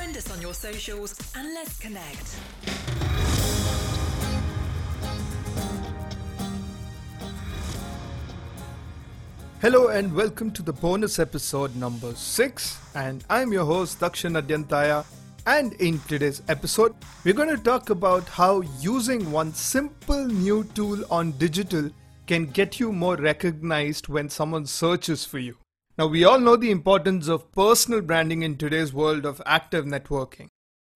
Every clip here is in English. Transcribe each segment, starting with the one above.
Friend us on your socials and let's connect. Hello and welcome to the bonus episode number 6 and I'm your host Dakshin Adyanthaya and in today's episode we're going to talk about how using one simple new tool on digital can get you more recognized when someone searches for you. Now we all know the importance of personal branding in today's world of active networking.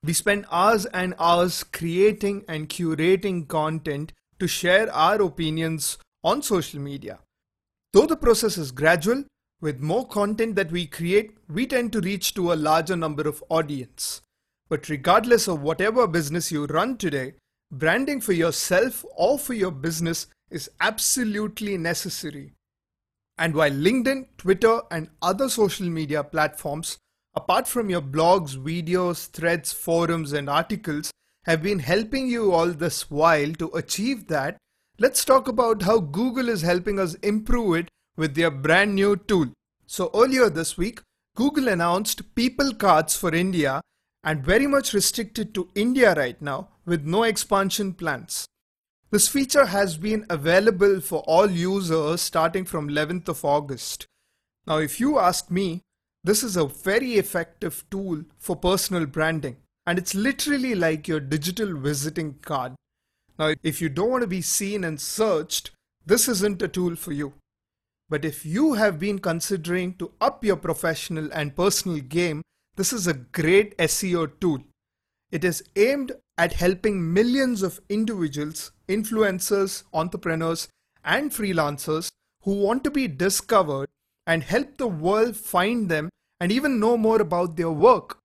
We spend hours and hours creating and curating content to share our opinions on social media. Though the process is gradual, with more content that we create, we tend to reach to a larger number of audience. But regardless of whatever business you run today, branding for yourself or for your business is absolutely necessary. And while LinkedIn, Twitter, and other social media platforms, apart from your blogs, videos, threads, forums, and articles, have been helping you all this while to achieve that, Let's talk about how Google is helping us improve it with their brand new tool. So earlier this week, Google announced People Cards for India and very much restricted to India right now with no expansion plans. This feature has been available for all users starting from 11th of August. Now if you ask me, this is a very effective tool for personal branding and it's literally like your digital visiting card. Now, if you don't want to be seen and searched, this isn't a tool for you. But if you have been considering to up your professional and personal game, this is a great SEO tool. It is aimed at helping millions of individuals, influencers, entrepreneurs, and freelancers who want to be discovered and help the world find them and even know more about their work.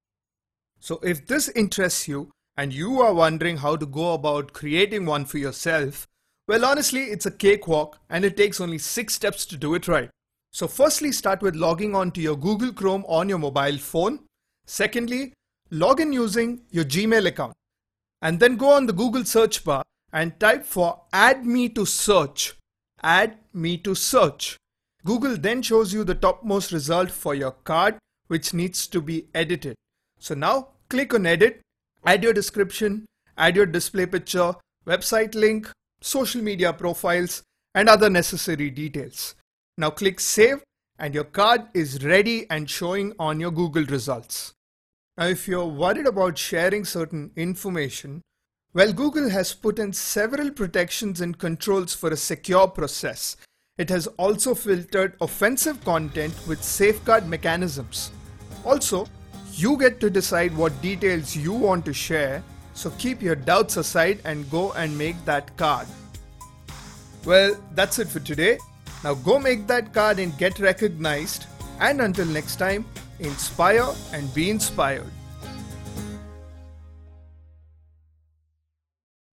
So, if this interests you, and you are wondering how to go about creating one for yourself, well, honestly, it's a cakewalk and it takes only six steps to do it right. So, firstly, start with logging on to your Google Chrome on your mobile phone. Secondly, log in using your Gmail account. And then go on the Google search bar and type for add me to search. Add me to search. Google then shows you the topmost result for your card, which needs to be edited. So now click on edit add your description, add your display picture, website link, social media profiles, and other necessary details. Now click Save and your card is ready and showing on your Google results. Now if you're worried about sharing certain information, well Google has put in several protections and controls for a secure process. It has also filtered offensive content with safeguard mechanisms. Also, you get to decide what details you want to share, so keep your doubts aside and go and make that card. Well, that's it for today. Now go make that card and get recognized. And until next time, inspire and be inspired.